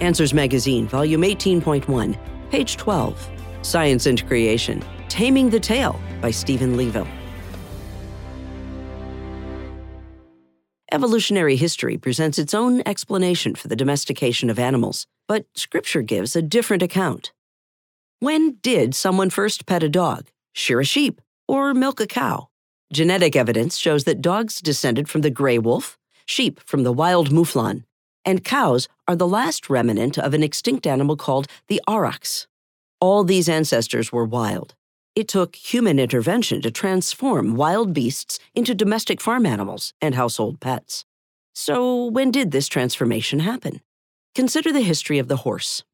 Answers Magazine, Volume 18.1, page 12. Science and Creation Taming the Tale by Stephen Leavell. Evolutionary history presents its own explanation for the domestication of animals, but Scripture gives a different account. When did someone first pet a dog, shear a sheep, or milk a cow? Genetic evidence shows that dogs descended from the gray wolf, sheep from the wild mouflon, and cows are the last remnant of an extinct animal called the aurochs. All these ancestors were wild. It took human intervention to transform wild beasts into domestic farm animals and household pets. So, when did this transformation happen? Consider the history of the horse.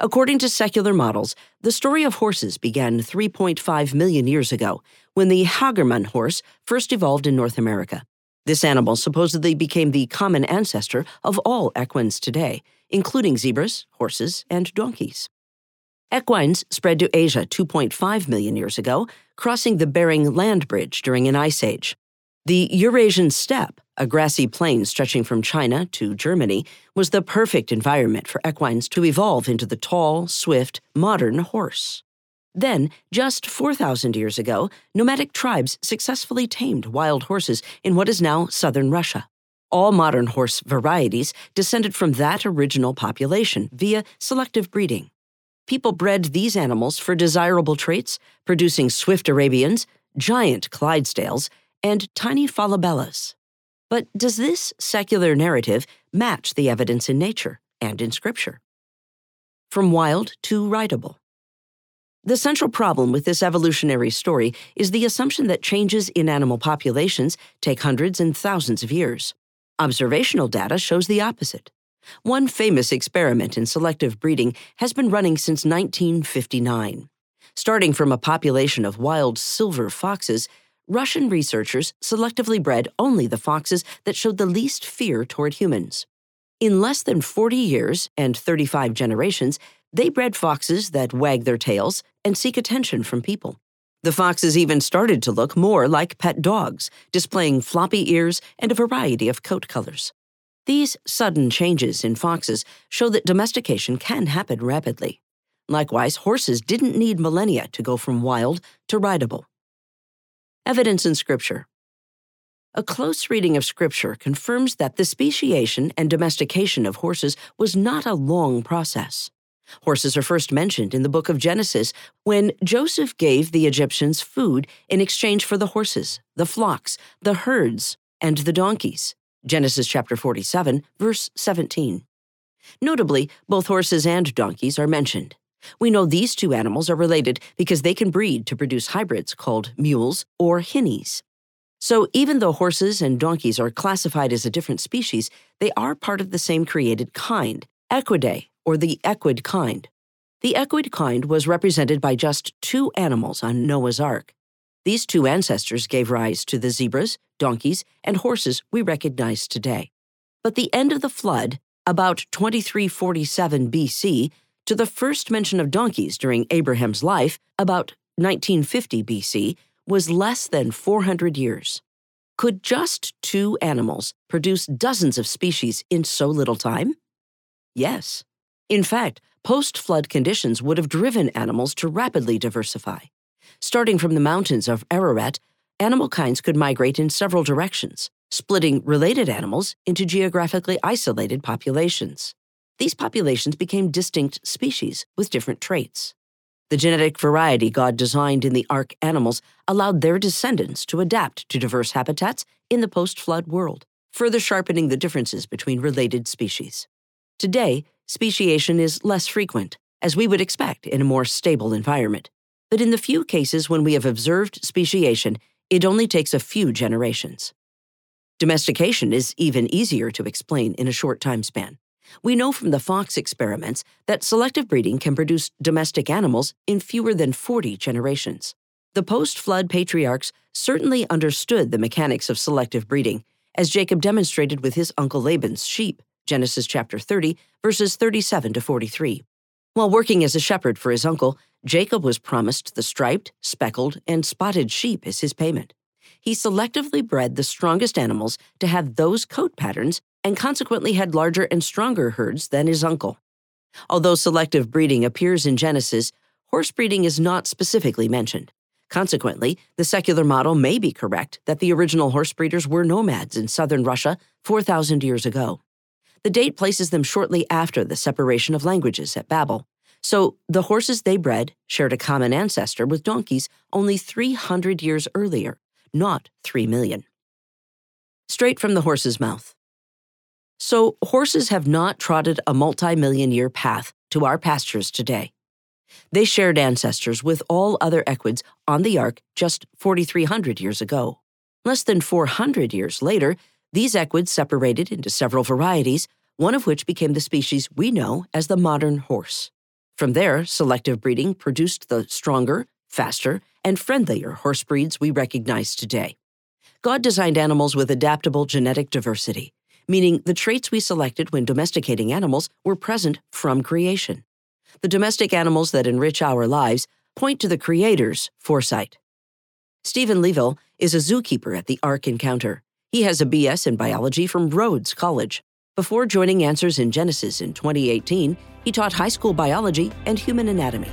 According to secular models, the story of horses began 3.5 million years ago when the Hagerman horse first evolved in North America. This animal supposedly became the common ancestor of all equines today, including zebras, horses, and donkeys. Equines spread to Asia 2.5 million years ago, crossing the Bering Land Bridge during an ice age. The Eurasian steppe, a grassy plain stretching from China to Germany, was the perfect environment for equines to evolve into the tall, swift, modern horse. Then, just 4,000 years ago, nomadic tribes successfully tamed wild horses in what is now southern Russia. All modern horse varieties descended from that original population via selective breeding people bred these animals for desirable traits, producing swift Arabians, giant Clydesdales, and tiny Falabellas. But does this secular narrative match the evidence in nature and in Scripture? From wild to rideable. The central problem with this evolutionary story is the assumption that changes in animal populations take hundreds and thousands of years. Observational data shows the opposite. One famous experiment in selective breeding has been running since 1959. Starting from a population of wild silver foxes, Russian researchers selectively bred only the foxes that showed the least fear toward humans. In less than 40 years and 35 generations, they bred foxes that wag their tails and seek attention from people. The foxes even started to look more like pet dogs, displaying floppy ears and a variety of coat colors. These sudden changes in foxes show that domestication can happen rapidly. Likewise, horses didn't need millennia to go from wild to rideable. Evidence in Scripture A close reading of Scripture confirms that the speciation and domestication of horses was not a long process. Horses are first mentioned in the book of Genesis when Joseph gave the Egyptians food in exchange for the horses, the flocks, the herds, and the donkeys. Genesis chapter 47, verse 17. Notably, both horses and donkeys are mentioned. We know these two animals are related because they can breed to produce hybrids called mules or hinnies. So, even though horses and donkeys are classified as a different species, they are part of the same created kind, Equidae, or the equid kind. The equid kind was represented by just two animals on Noah's Ark. These two ancestors gave rise to the zebras, donkeys, and horses we recognize today. But the end of the flood, about 2347 BC, to the first mention of donkeys during Abraham's life, about 1950 BC, was less than 400 years. Could just two animals produce dozens of species in so little time? Yes. In fact, post flood conditions would have driven animals to rapidly diversify. Starting from the mountains of Ararat, animal kinds could migrate in several directions, splitting related animals into geographically isolated populations. These populations became distinct species with different traits. The genetic variety God designed in the ark animals allowed their descendants to adapt to diverse habitats in the post flood world, further sharpening the differences between related species. Today, speciation is less frequent, as we would expect in a more stable environment. But in the few cases when we have observed speciation, it only takes a few generations. Domestication is even easier to explain in a short time span. We know from the fox experiments that selective breeding can produce domestic animals in fewer than 40 generations. The post flood patriarchs certainly understood the mechanics of selective breeding, as Jacob demonstrated with his uncle Laban's sheep, Genesis chapter 30, verses 37 to 43. While working as a shepherd for his uncle, Jacob was promised the striped, speckled, and spotted sheep as his payment. He selectively bred the strongest animals to have those coat patterns and consequently had larger and stronger herds than his uncle. Although selective breeding appears in Genesis, horse breeding is not specifically mentioned. Consequently, the secular model may be correct that the original horse breeders were nomads in southern Russia 4,000 years ago. The date places them shortly after the separation of languages at Babel, so the horses they bred shared a common ancestor with donkeys only 300 years earlier, not 3 million. Straight from the horse's mouth. So, horses have not trotted a multi million year path to our pastures today. They shared ancestors with all other equids on the ark just 4,300 years ago. Less than 400 years later, these equids separated into several varieties, one of which became the species we know as the modern horse. From there, selective breeding produced the stronger, faster, and friendlier horse breeds we recognize today. God designed animals with adaptable genetic diversity meaning the traits we selected when domesticating animals were present from creation. The domestic animals that enrich our lives point to the Creator's foresight. Stephen Leavell is a zookeeper at the Ark Encounter. He has a BS in biology from Rhodes College. Before joining Answers in Genesis in 2018, he taught high school biology and human anatomy.